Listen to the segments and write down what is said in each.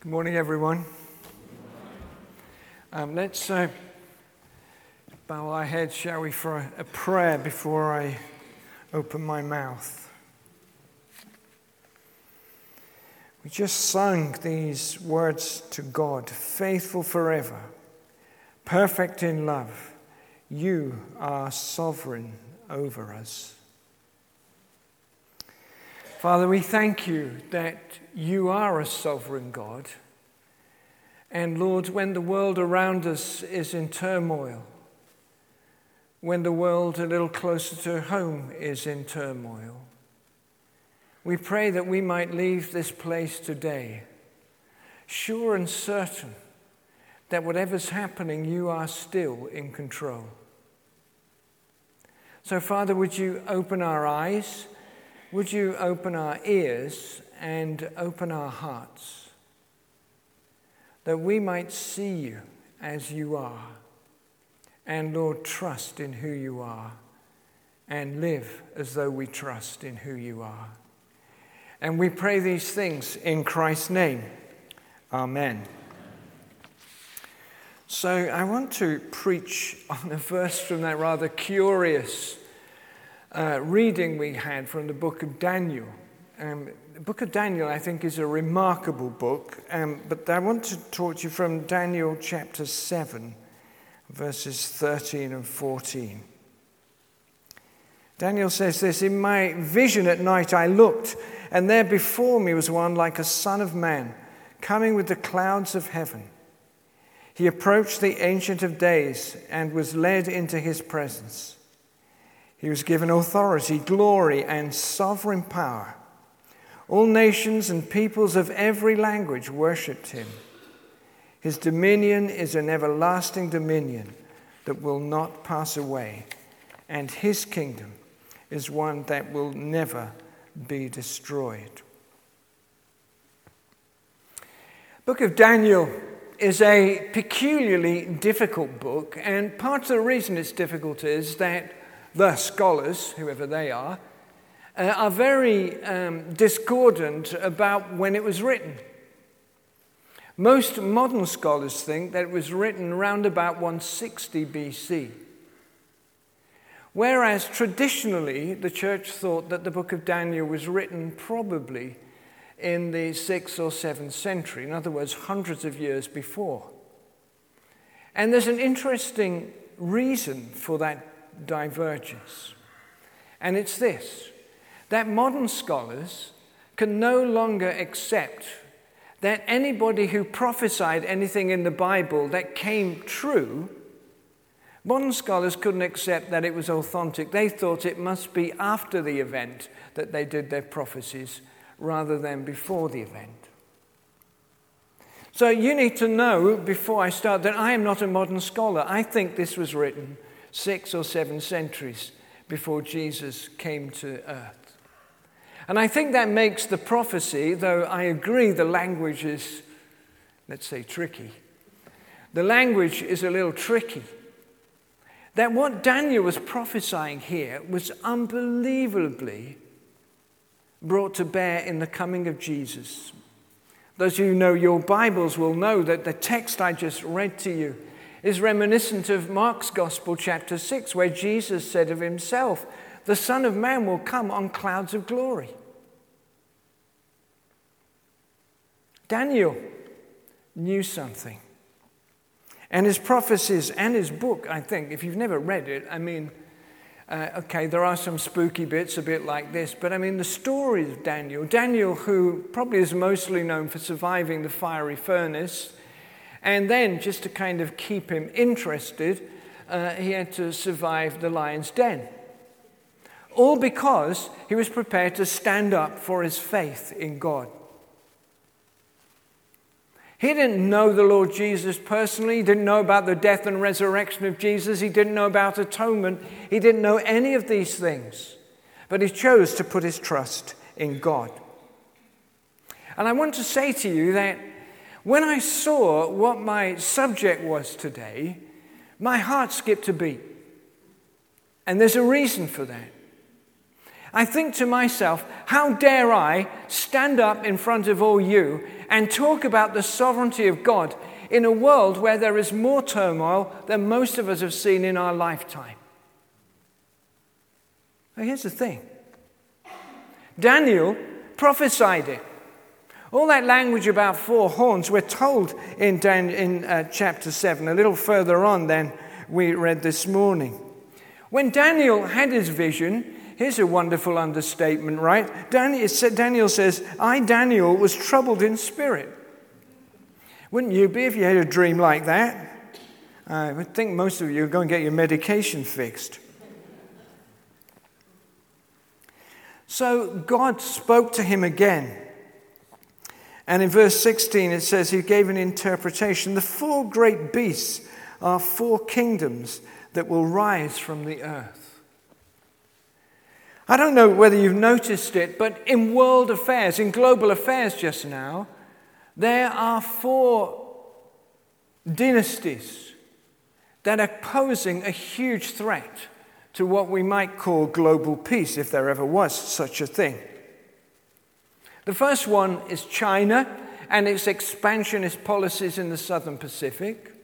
Good morning, everyone. Um, let's uh, bow our heads, shall we, for a, a prayer before I open my mouth. We just sung these words to God faithful forever, perfect in love. You are sovereign over us. Father, we thank you that you are a sovereign God. And Lord, when the world around us is in turmoil, when the world a little closer to home is in turmoil, we pray that we might leave this place today sure and certain that whatever's happening, you are still in control. So, Father, would you open our eyes? Would you open our ears and open our hearts that we might see you as you are and, Lord, trust in who you are and live as though we trust in who you are. And we pray these things in Christ's name. Amen. So I want to preach on a verse from that rather curious uh, reading we had from the book of Daniel. Um, the book of Daniel, I think, is a remarkable book, um, but I want to talk to you from Daniel chapter 7, verses 13 and 14. Daniel says this In my vision at night I looked, and there before me was one like a son of man, coming with the clouds of heaven. He approached the Ancient of Days and was led into his presence. He was given authority, glory, and sovereign power. All nations and peoples of every language worshipped him. His dominion is an everlasting dominion that will not pass away, and his kingdom is one that will never be destroyed. Book of Daniel is a peculiarly difficult book, and part of the reason it's difficult is that the scholars, whoever they are, uh, are very um, discordant about when it was written. Most modern scholars think that it was written around about 160 BC. Whereas traditionally, the church thought that the book of Daniel was written probably in the 6th or 7th century, in other words, hundreds of years before. And there's an interesting reason for that divergence. And it's this that modern scholars can no longer accept that anybody who prophesied anything in the Bible that came true, modern scholars couldn't accept that it was authentic. They thought it must be after the event that they did their prophecies rather than before the event. So you need to know before I start that I am not a modern scholar. I think this was written six or seven centuries before Jesus came to earth. And I think that makes the prophecy, though I agree the language is, let's say, tricky. The language is a little tricky. That what Daniel was prophesying here was unbelievably brought to bear in the coming of Jesus. Those of you who know your Bibles will know that the text I just read to you is reminiscent of Mark's Gospel, chapter 6, where Jesus said of himself, The Son of Man will come on clouds of glory. Daniel knew something. And his prophecies and his book, I think, if you've never read it, I mean, uh, okay, there are some spooky bits a bit like this, but I mean, the story of Daniel, Daniel, who probably is mostly known for surviving the fiery furnace, and then, just to kind of keep him interested, uh, he had to survive the lion's den. All because he was prepared to stand up for his faith in God. He didn't know the Lord Jesus personally. He didn't know about the death and resurrection of Jesus. He didn't know about atonement. He didn't know any of these things. But he chose to put his trust in God. And I want to say to you that when I saw what my subject was today, my heart skipped a beat. And there's a reason for that. I think to myself, how dare I stand up in front of all you and talk about the sovereignty of God in a world where there is more turmoil than most of us have seen in our lifetime? Now, here's the thing Daniel prophesied it. All that language about four horns, we're told in, in uh, chapter 7, a little further on than we read this morning. When Daniel had his vision, here's a wonderful understatement, right? Daniel, Daniel says, I, Daniel, was troubled in spirit. Wouldn't you be if you had a dream like that? I would think most of you are going to get your medication fixed. So God spoke to him again. And in verse 16, it says he gave an interpretation. The four great beasts are four kingdoms that will rise from the earth. I don't know whether you've noticed it, but in world affairs, in global affairs just now, there are four dynasties that are posing a huge threat to what we might call global peace, if there ever was such a thing. The first one is China and its expansionist policies in the southern Pacific,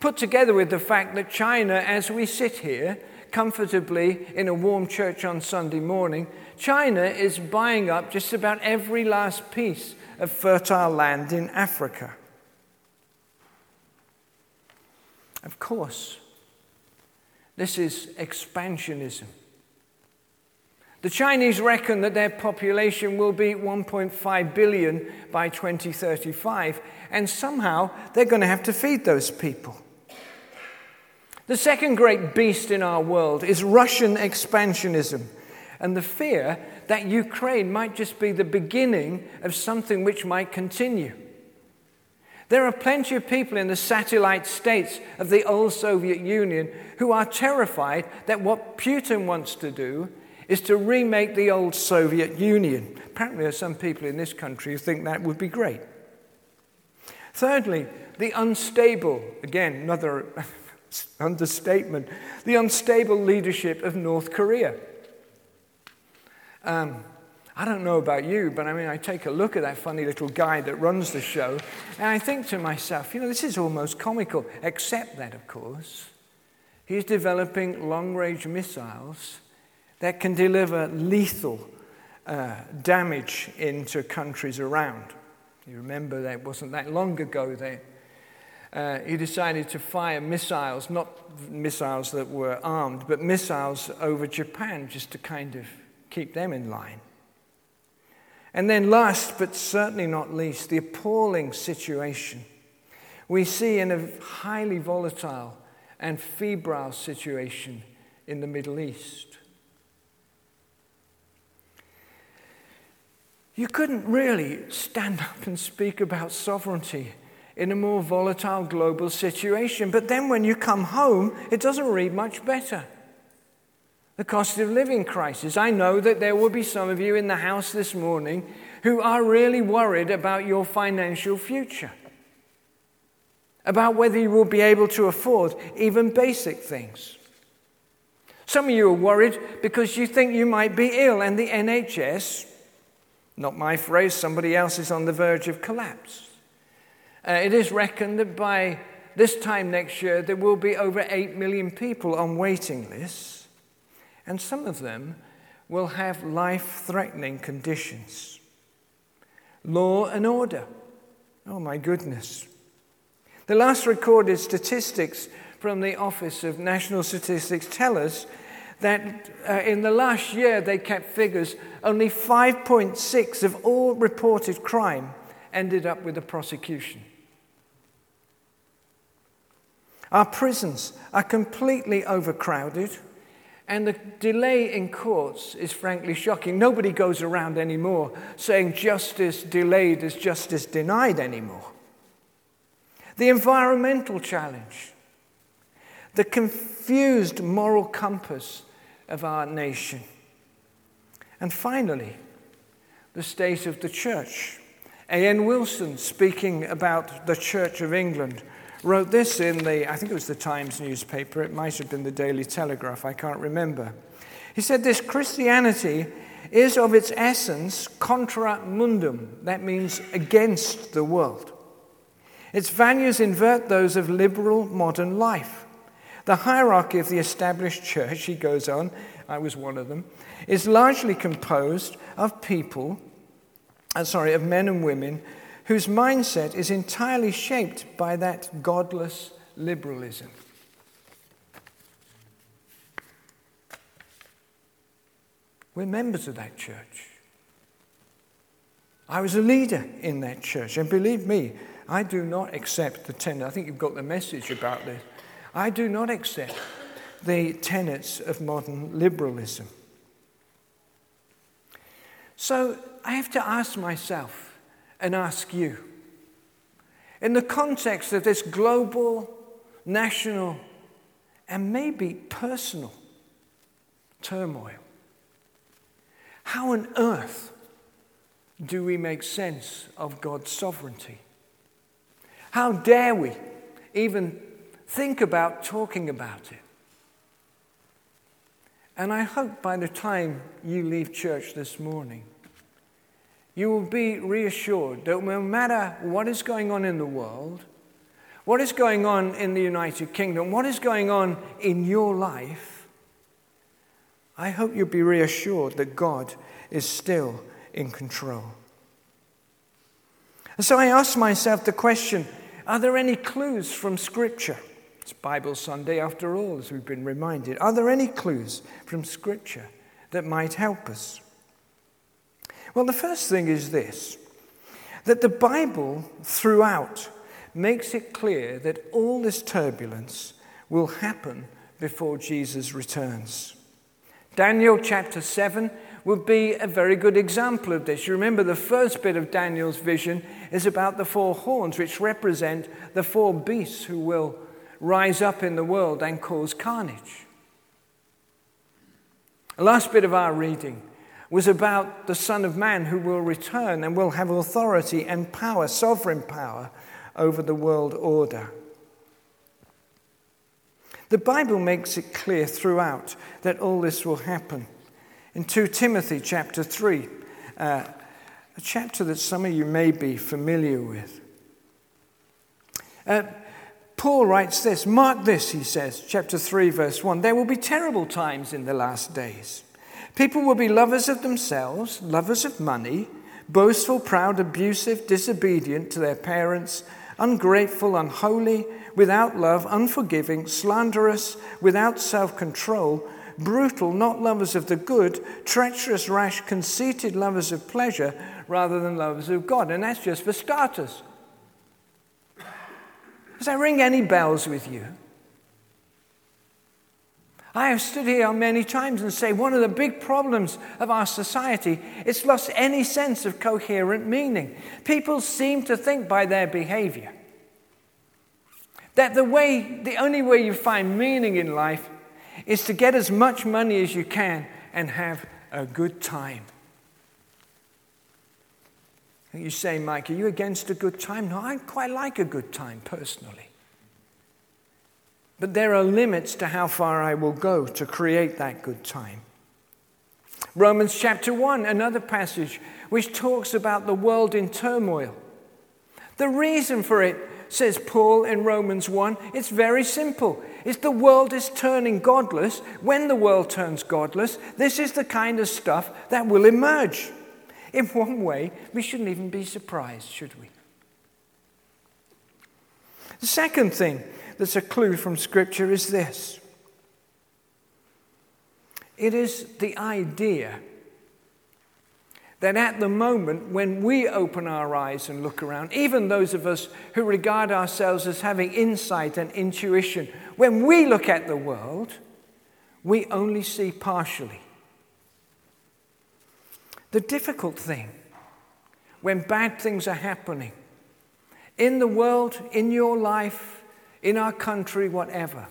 put together with the fact that China, as we sit here comfortably in a warm church on Sunday morning, China is buying up just about every last piece of fertile land in Africa. Of course, this is expansionism. The Chinese reckon that their population will be 1.5 billion by 2035, and somehow they're going to have to feed those people. The second great beast in our world is Russian expansionism and the fear that Ukraine might just be the beginning of something which might continue. There are plenty of people in the satellite states of the old Soviet Union who are terrified that what Putin wants to do is to remake the old Soviet Union. Apparently, there are some people in this country who think that would be great. Thirdly, the unstable, again, another understatement, the unstable leadership of North Korea. Um, I don't know about you, but I mean, I take a look at that funny little guy that runs the show, and I think to myself, you know, this is almost comical, except that, of course, he's developing long range missiles that can deliver lethal uh, damage into countries around. You remember that wasn't that long ago that uh, he decided to fire missiles, not missiles that were armed, but missiles over Japan just to kind of keep them in line. And then, last but certainly not least, the appalling situation we see in a highly volatile and febrile situation in the Middle East. You couldn't really stand up and speak about sovereignty in a more volatile global situation. But then when you come home, it doesn't read much better. The cost of living crisis. I know that there will be some of you in the house this morning who are really worried about your financial future, about whether you will be able to afford even basic things. Some of you are worried because you think you might be ill and the NHS, not my phrase, somebody else is on the verge of collapse. Uh, it is reckoned that by this time next year there will be over 8 million people on waiting lists and some of them will have life threatening conditions. Law and order. Oh my goodness. The last recorded statistics from the Office of National Statistics tell us that uh, in the last year they kept figures, only 5.6 of all reported crime ended up with a prosecution. Our prisons are completely overcrowded. And the delay in courts is frankly shocking. Nobody goes around anymore saying justice delayed is justice denied anymore. The environmental challenge, the confused moral compass of our nation. And finally, the state of the church. A.N. Wilson, speaking about the Church of England, wrote this in the, I think it was the Times newspaper, it might have been the Daily Telegraph, I can't remember. He said this Christianity is of its essence contra mundum. That means against the world. Its values invert those of liberal modern life. The hierarchy of the established church, he goes on, I was one of them, is largely composed of people, uh, sorry, of men and women whose mindset is entirely shaped by that godless liberalism. We're members of that church. I was a leader in that church, and believe me, I do not accept the tenet. I think you've got the message about this. I do not accept the tenets of modern liberalism. So I have to ask myself and ask you in the context of this global, national, and maybe personal turmoil, how on earth do we make sense of God's sovereignty? How dare we even think about talking about it? And I hope by the time you leave church this morning, you will be reassured that no matter what is going on in the world, what is going on in the United Kingdom, what is going on in your life, I hope you'll be reassured that God is still in control. And so I ask myself the question are there any clues from Scripture? It's Bible Sunday after all, as we've been reminded. Are there any clues from Scripture that might help us? Well, the first thing is this that the Bible throughout makes it clear that all this turbulence will happen before Jesus returns. Daniel chapter 7 would be a very good example of this. You remember the first bit of Daniel's vision is about the four horns, which represent the four beasts who will rise up in the world and cause carnage. The last bit of our reading was about the Son of Man who will return and will have authority and power, sovereign power, over the world order. The Bible makes it clear throughout that all this will happen. In 2 Timothy chapter 3, uh, a chapter that some of you may be familiar with. Uh, Paul writes this Mark this, he says, chapter 3, verse 1 There will be terrible times in the last days. People will be lovers of themselves, lovers of money, boastful, proud, abusive, disobedient to their parents, ungrateful, unholy, without love, unforgiving, slanderous, without self control, brutal, not lovers of the good, treacherous, rash, conceited, lovers of pleasure rather than lovers of God. And that's just for starters. Does that ring any bells with you? I have stood here many times and say one of the big problems of our society it's lost any sense of coherent meaning. People seem to think by their behavior that the way the only way you find meaning in life is to get as much money as you can and have a good time. You say, Mike, are you against a good time? No, I quite like a good time personally. But there are limits to how far I will go to create that good time. Romans chapter 1, another passage which talks about the world in turmoil. The reason for it, says Paul in Romans 1, it's very simple. It's the world is turning godless. When the world turns godless, this is the kind of stuff that will emerge. In one way, we shouldn't even be surprised, should we? The second thing that's a clue from Scripture is this it is the idea that at the moment when we open our eyes and look around, even those of us who regard ourselves as having insight and intuition, when we look at the world, we only see partially. The difficult thing when bad things are happening in the world, in your life, in our country, whatever.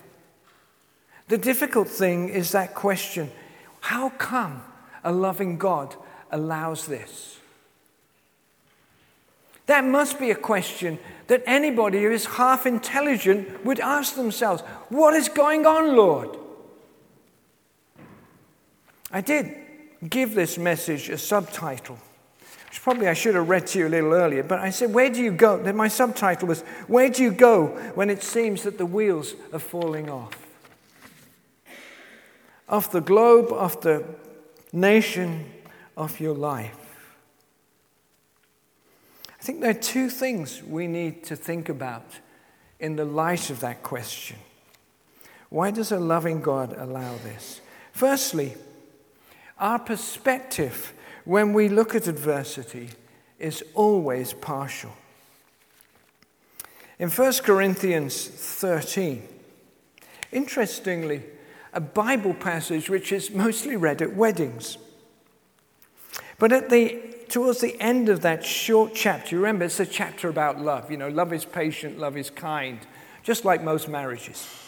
The difficult thing is that question how come a loving God allows this? That must be a question that anybody who is half intelligent would ask themselves What is going on, Lord? I did give this message a subtitle, which probably I should have read to you a little earlier, but I said, Where do you go? Then my subtitle was, Where do you go when it seems that the wheels are falling off? Off the globe, off the nation of your life. I think there are two things we need to think about in the light of that question. Why does a loving God allow this? Firstly, our perspective when we look at adversity is always partial. In 1 Corinthians 13, interestingly, a Bible passage which is mostly read at weddings. But at the, towards the end of that short chapter, remember it's a chapter about love. You know, love is patient, love is kind, just like most marriages.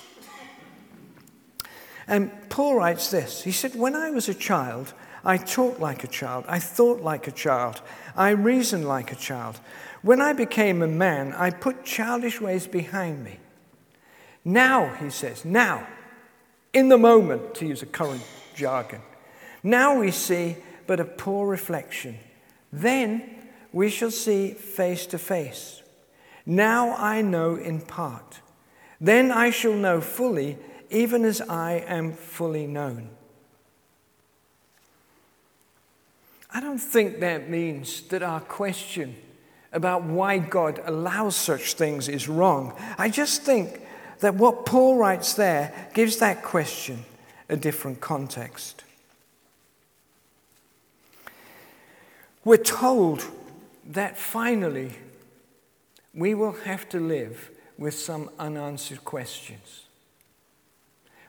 And Paul writes this He said, When I was a child, I talked like a child, I thought like a child, I reasoned like a child. When I became a man, I put childish ways behind me. Now, he says, now, in the moment, to use a current jargon, now we see but a poor reflection. Then we shall see face to face. Now I know in part. Then I shall know fully even as I am fully known. I don't think that means that our question about why God allows such things is wrong. I just think that what Paul writes there gives that question a different context. We're told that finally we will have to live with some unanswered questions.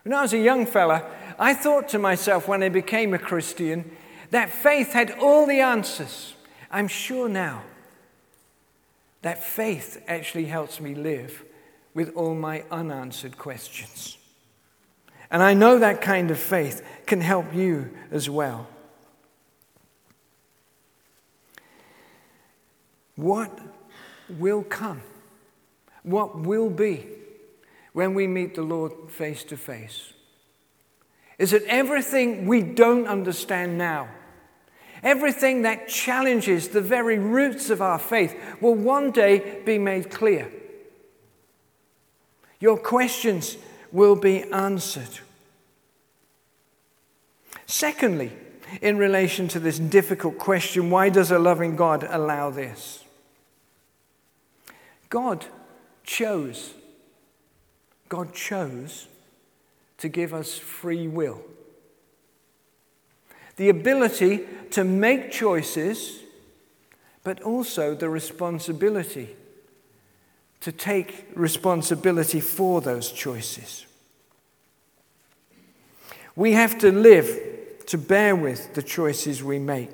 When I was a young fella, I thought to myself when I became a Christian that faith had all the answers. I'm sure now that faith actually helps me live with all my unanswered questions. And I know that kind of faith can help you as well. What will come? What will be? When we meet the Lord face to face is that everything we don't understand now, everything that challenges the very roots of our faith, will one day be made clear. Your questions will be answered. Secondly, in relation to this difficult question, why does a loving God allow this? God chose God chose to give us free will. The ability to make choices, but also the responsibility to take responsibility for those choices. We have to live to bear with the choices we make.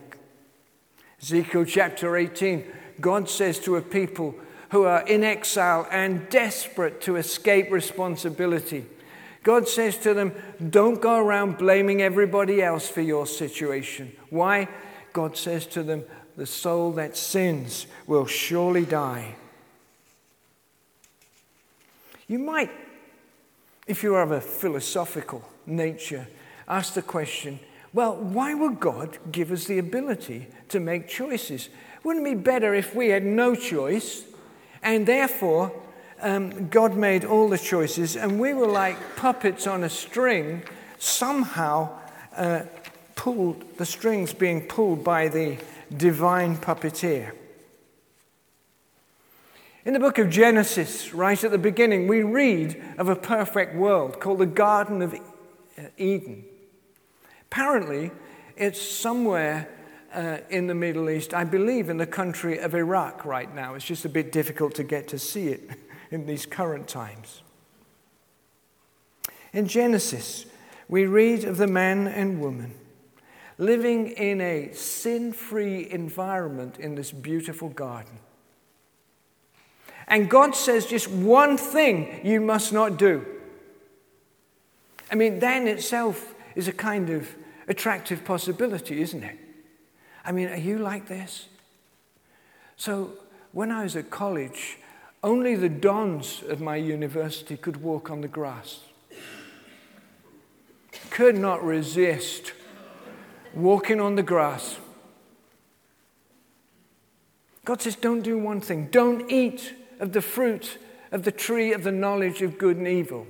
Ezekiel chapter 18, God says to a people who are in exile and desperate to escape responsibility. God says to them, Don't go around blaming everybody else for your situation. Why? God says to them, The soul that sins will surely die. You might, if you're of a philosophical nature, ask the question well, why would God give us the ability to make choices? Wouldn't it be better if we had no choice and therefore, um, God made all the choices, and we were like puppets on a string, somehow uh, pulled, the strings being pulled by the divine puppeteer. In the book of Genesis, right at the beginning, we read of a perfect world called the Garden of Eden. Apparently, it's somewhere uh, in the Middle East, I believe in the country of Iraq right now. It's just a bit difficult to get to see it in these current times. In Genesis, we read of the man and woman living in a sin free environment in this beautiful garden. And God says just one thing you must not do. I mean, that in itself is a kind of attractive possibility, isn't it? I mean, are you like this? So, when I was at college, only the dons of my university could walk on the grass. Could not resist walking on the grass. God says, Don't do one thing. Don't eat of the fruit of the tree of the knowledge of good and evil.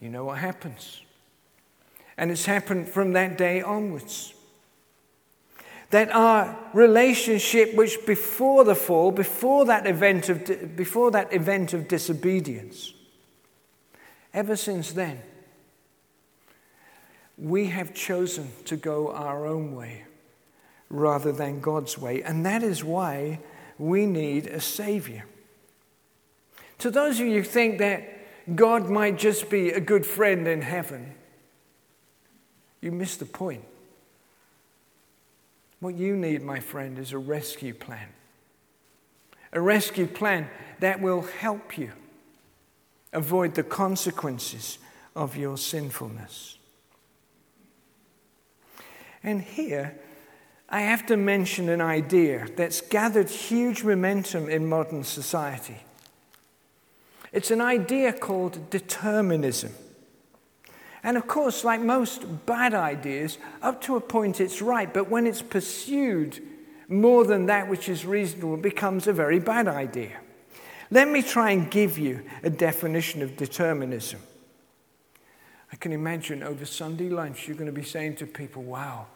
You know what happens. And it's happened from that day onwards. That our relationship, which before the fall, before that event of, before that event of disobedience, ever since then, we have chosen to go our own way rather than God's way. And that is why we need a Savior. To those of you who think that God might just be a good friend in heaven, you miss the point. What you need, my friend, is a rescue plan. A rescue plan that will help you avoid the consequences of your sinfulness. And here, I have to mention an idea that's gathered huge momentum in modern society. It's an idea called determinism. And of course, like most bad ideas, up to a point it's right, but when it's pursued more than that which is reasonable, it becomes a very bad idea. Let me try and give you a definition of determinism. I can imagine over Sunday lunch, you're going to be saying to people, wow,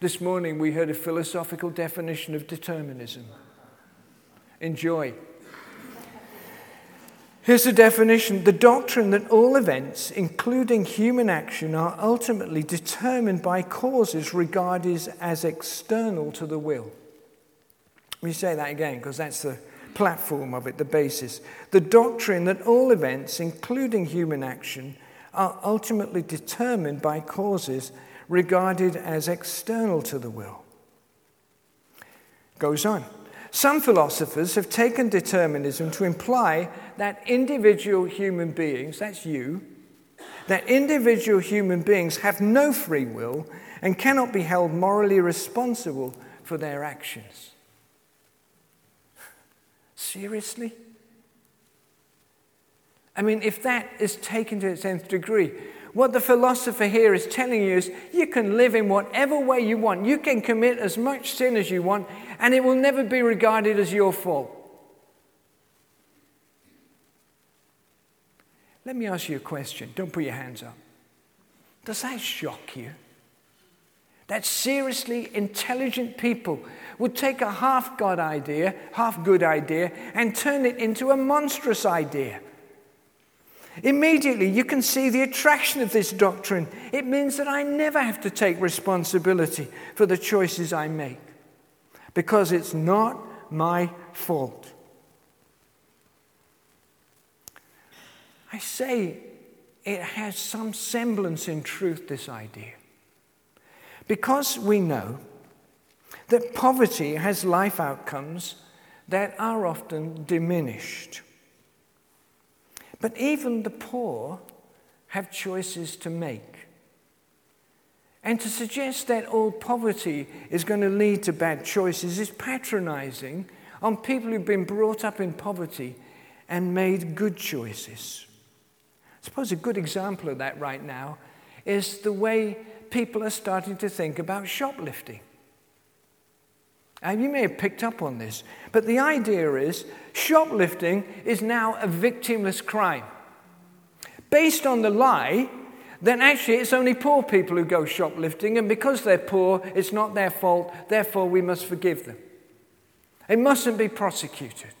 this morning we heard a philosophical definition of determinism. Enjoy. Here's the definition the doctrine that all events, including human action, are ultimately determined by causes regarded as external to the will. Let me say that again because that's the platform of it, the basis. The doctrine that all events, including human action, are ultimately determined by causes regarded as external to the will. Goes on. Some philosophers have taken determinism to imply that individual human beings, that's you, that individual human beings have no free will and cannot be held morally responsible for their actions. Seriously? I mean, if that is taken to its nth degree, what the philosopher here is telling you is you can live in whatever way you want. You can commit as much sin as you want, and it will never be regarded as your fault. Let me ask you a question. Don't put your hands up. Does that shock you? That seriously intelligent people would take a half God idea, half good idea, and turn it into a monstrous idea. Immediately, you can see the attraction of this doctrine. It means that I never have to take responsibility for the choices I make because it's not my fault. I say it has some semblance in truth, this idea. Because we know that poverty has life outcomes that are often diminished. But even the poor have choices to make. And to suggest that all poverty is going to lead to bad choices is patronizing on people who've been brought up in poverty and made good choices. I suppose a good example of that right now is the way people are starting to think about shoplifting. And you may have picked up on this, but the idea is shoplifting is now a victimless crime. Based on the lie that actually it's only poor people who go shoplifting, and because they're poor, it's not their fault, therefore we must forgive them. It mustn't be prosecuted.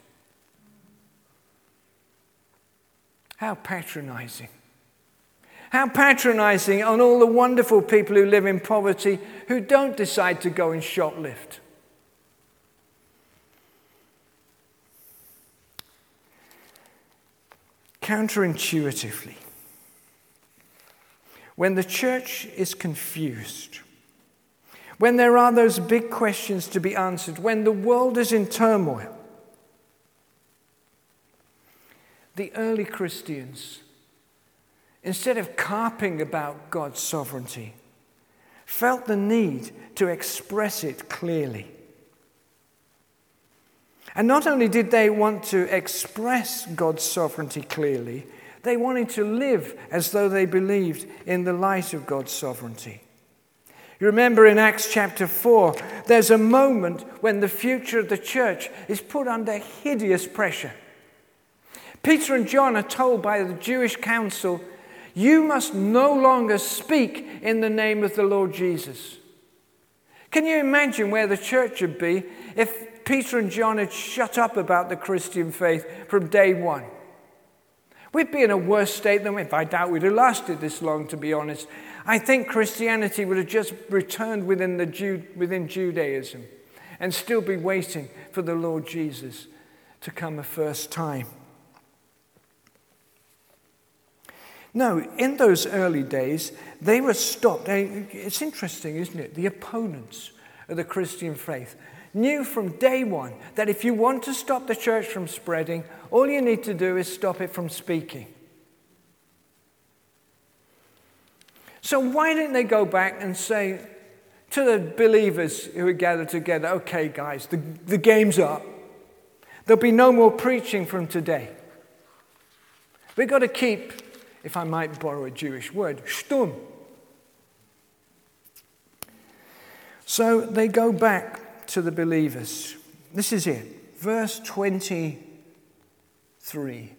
How patronizing. How patronizing on all the wonderful people who live in poverty who don't decide to go and shoplift. Counterintuitively. When the church is confused, when there are those big questions to be answered, when the world is in turmoil, the early Christians, instead of carping about God's sovereignty, felt the need to express it clearly. And not only did they want to express God's sovereignty clearly, They wanted to live as though they believed in the light of God's sovereignty. You remember in Acts chapter 4, there's a moment when the future of the church is put under hideous pressure. Peter and John are told by the Jewish council, You must no longer speak in the name of the Lord Jesus. Can you imagine where the church would be if Peter and John had shut up about the Christian faith from day one? We'd be in a worse state than if I doubt we'd have lasted this long, to be honest. I think Christianity would have just returned within, the within Judaism and still be waiting for the Lord Jesus to come a first time. No, in those early days, they were stopped. It's interesting, isn't it? The opponents of the Christian faith knew from day one that if you want to stop the church from spreading, all you need to do is stop it from speaking. So, why didn't they go back and say to the believers who had gathered together, okay, guys, the, the game's up. There'll be no more preaching from today. We've got to keep, if I might borrow a Jewish word, stum. So they go back to the believers. This is it, verse 23.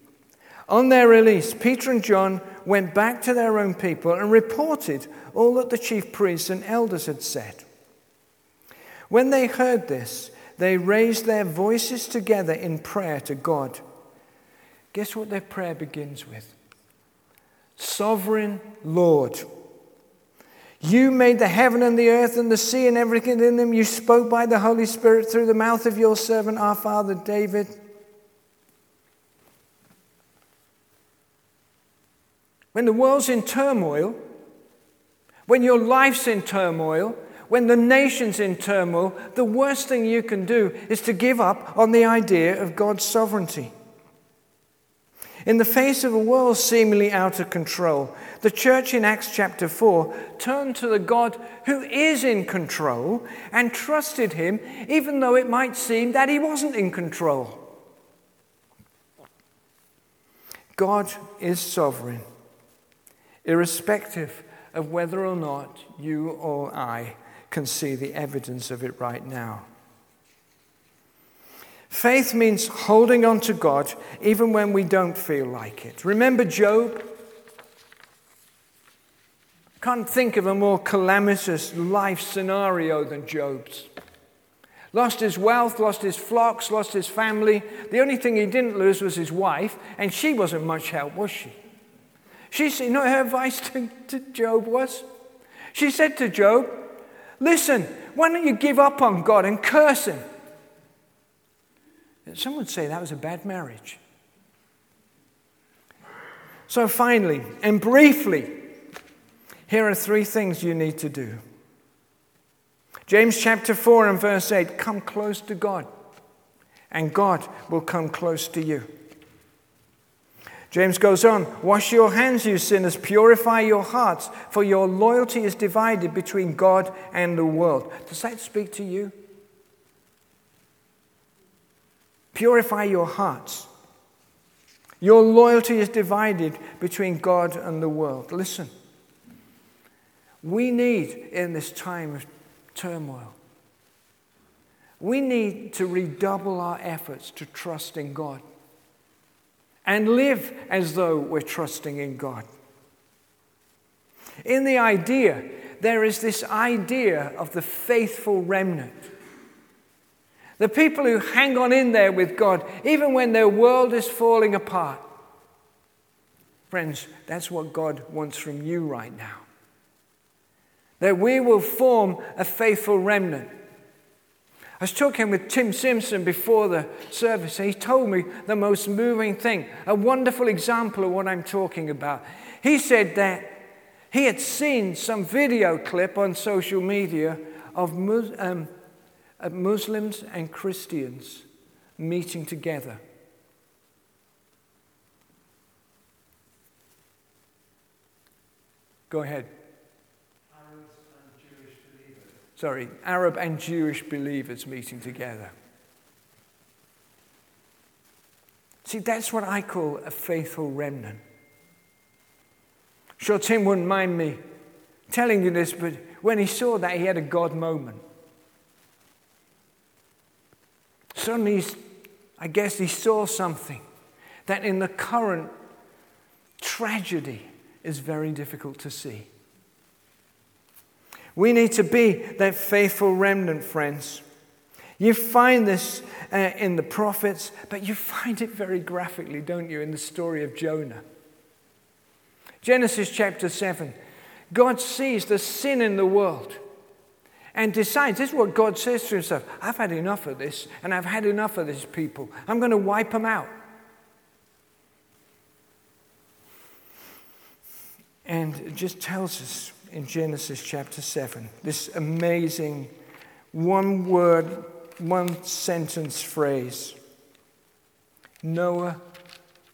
On their release, Peter and John went back to their own people and reported all that the chief priests and elders had said. When they heard this, they raised their voices together in prayer to God. Guess what their prayer begins with? Sovereign Lord. You made the heaven and the earth and the sea and everything in them. You spoke by the Holy Spirit through the mouth of your servant, our father David. When the world's in turmoil, when your life's in turmoil, when the nation's in turmoil, the worst thing you can do is to give up on the idea of God's sovereignty. In the face of a world seemingly out of control, the church in Acts chapter 4 turned to the God who is in control and trusted him, even though it might seem that he wasn't in control. God is sovereign irrespective of whether or not you or I can see the evidence of it right now. Faith means holding on to God even when we don't feel like it. Remember Job? Can't think of a more calamitous life scenario than Job's. Lost his wealth, lost his flocks, lost his family. The only thing he didn't lose was his wife, and she wasn't much help, was she? She said, you know her advice to, to Job was? She said to Job, Listen, why don't you give up on God and curse him? Some would say that was a bad marriage. So, finally and briefly, here are three things you need to do. James chapter 4 and verse 8 come close to God, and God will come close to you. James goes on, Wash your hands, you sinners, purify your hearts, for your loyalty is divided between God and the world. Does that speak to you? Purify your hearts. Your loyalty is divided between God and the world. Listen, we need in this time of turmoil, we need to redouble our efforts to trust in God and live as though we're trusting in God. In the idea, there is this idea of the faithful remnant. The people who hang on in there with God, even when their world is falling apart. Friends, that's what God wants from you right now. That we will form a faithful remnant. I was talking with Tim Simpson before the service, and he told me the most moving thing, a wonderful example of what I'm talking about. He said that he had seen some video clip on social media of um, Muslims and Christians meeting together. Go ahead. sorry, Arab and Jewish believers meeting together. See, that's what I call a faithful remnant. sure Tim wouldn't mind me telling you this, but when he saw that, he had a God moment. Suddenly, I guess he saw something that in the current tragedy is very difficult to see. We need to be that faithful remnant, friends. You find this uh, in the prophets, but you find it very graphically, don't you, in the story of Jonah. Genesis chapter 7. God sees the sin in the world and decides this is what God says to himself I've had enough of this, and I've had enough of these people. I'm going to wipe them out. And it just tells us in Genesis chapter 7 this amazing one word, one sentence phrase Noah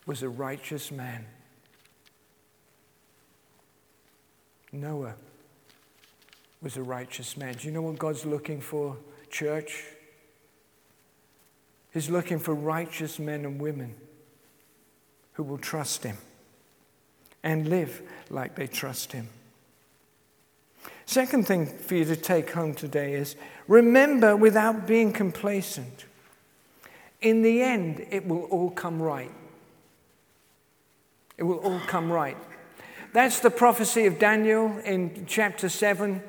was a righteous man. Noah was a righteous man. Do you know what God's looking for, church? He's looking for righteous men and women who will trust Him and live like they trust Him. Second thing for you to take home today is remember without being complacent. In the end, it will all come right. It will all come right. That's the prophecy of Daniel in chapter 7.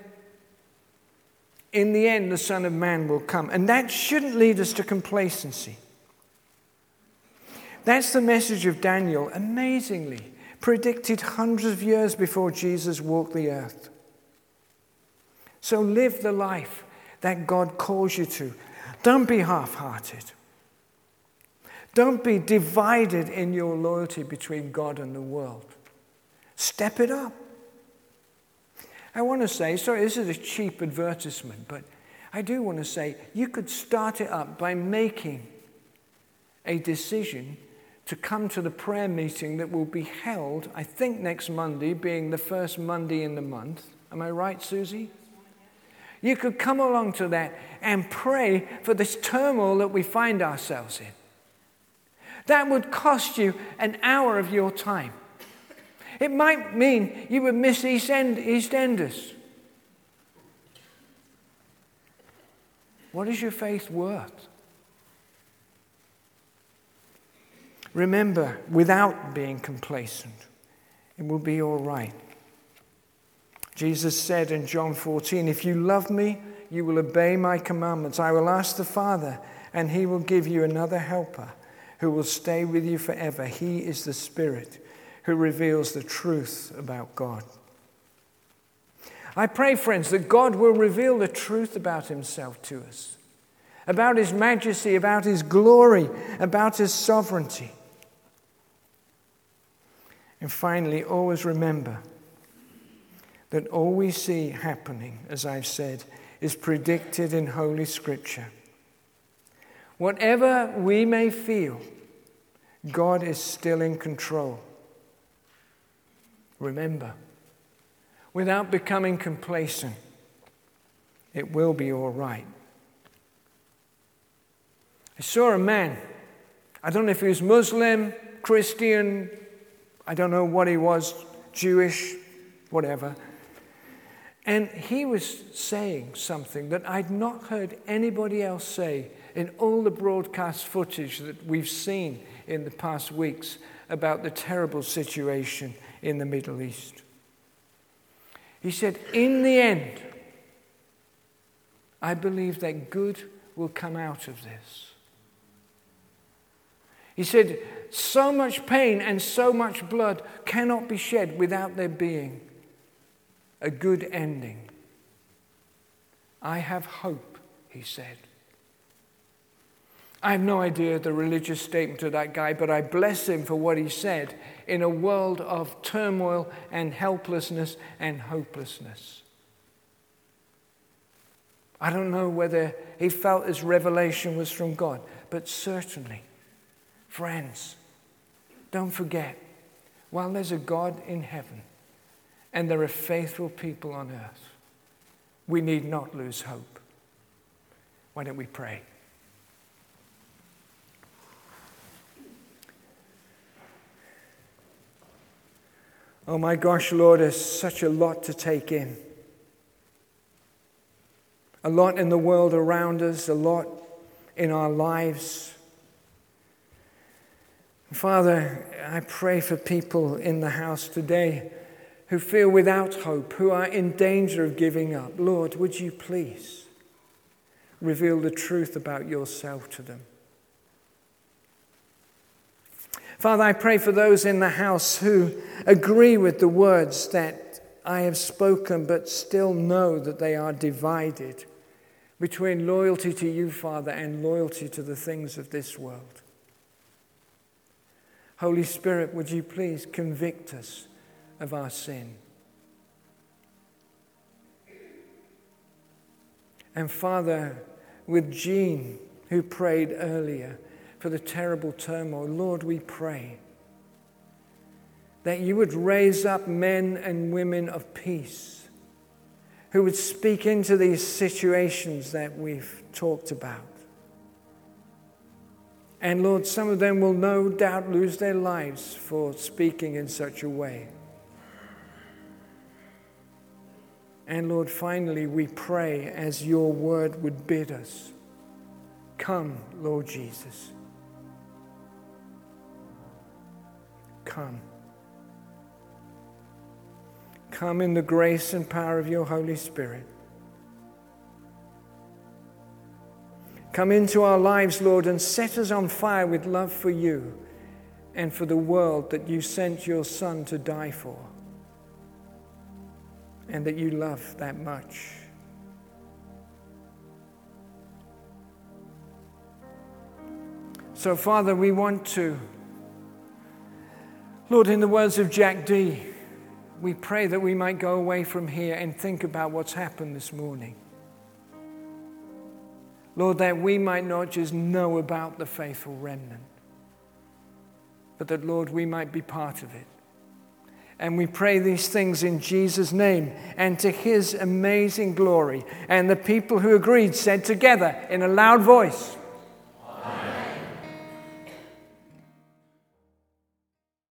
In the end, the Son of Man will come. And that shouldn't lead us to complacency. That's the message of Daniel, amazingly predicted hundreds of years before Jesus walked the earth. So live the life that God calls you to. Don't be half hearted. Don't be divided in your loyalty between God and the world. Step it up. I want to say, sorry, this is a cheap advertisement, but I do want to say you could start it up by making a decision to come to the prayer meeting that will be held, I think, next Monday, being the first Monday in the month. Am I right, Susie? You could come along to that and pray for this turmoil that we find ourselves in. That would cost you an hour of your time. It might mean you would miss East End, EastEnders. What is your faith worth? Remember, without being complacent, it will be all right. Jesus said in John 14, If you love me, you will obey my commandments. I will ask the Father, and he will give you another helper who will stay with you forever. He is the Spirit who reveals the truth about God. I pray, friends, that God will reveal the truth about himself to us, about his majesty, about his glory, about his sovereignty. And finally, always remember that all we see happening, as I've said, is predicted in Holy Scripture. Whatever we may feel, God is still in control. Remember, without becoming complacent, it will be all right. I saw a man, I don't know if he was Muslim, Christian, I don't know what he was, Jewish, whatever. And he was saying something that I'd not heard anybody else say in all the broadcast footage that we've seen in the past weeks about the terrible situation in the Middle East. He said, In the end, I believe that good will come out of this. He said, So much pain and so much blood cannot be shed without there being a good ending. I have hope, he said. I have no idea the religious statement of that guy, but I bless him for what he said in a world of turmoil and helplessness and hopelessness. I don't know whether he felt his revelation was from God, but certainly, friends, don't forget, while there's a God in heaven and there are faithful people on earth, we need not lose hope. Why don't we pray? Oh my gosh, Lord, there's such a lot to take in. A lot in the world around us, a lot in our lives. Father, I pray for people in the house today who feel without hope, who are in danger of giving up. Lord, would you please reveal the truth about yourself to them? Father, I pray for those in the house who agree with the words that I have spoken, but still know that they are divided between loyalty to you, Father, and loyalty to the things of this world. Holy Spirit, would you please convict us of our sin? And Father, with Jean, who prayed earlier, for the terrible turmoil. Lord, we pray that you would raise up men and women of peace who would speak into these situations that we've talked about. And Lord, some of them will no doubt lose their lives for speaking in such a way. And Lord, finally, we pray as your word would bid us Come, Lord Jesus. Come. Come in the grace and power of your Holy Spirit. Come into our lives, Lord, and set us on fire with love for you and for the world that you sent your Son to die for and that you love that much. So, Father, we want to Lord, in the words of Jack D, we pray that we might go away from here and think about what's happened this morning. Lord, that we might not just know about the faithful remnant, but that, Lord, we might be part of it. And we pray these things in Jesus' name and to his amazing glory. And the people who agreed said together in a loud voice,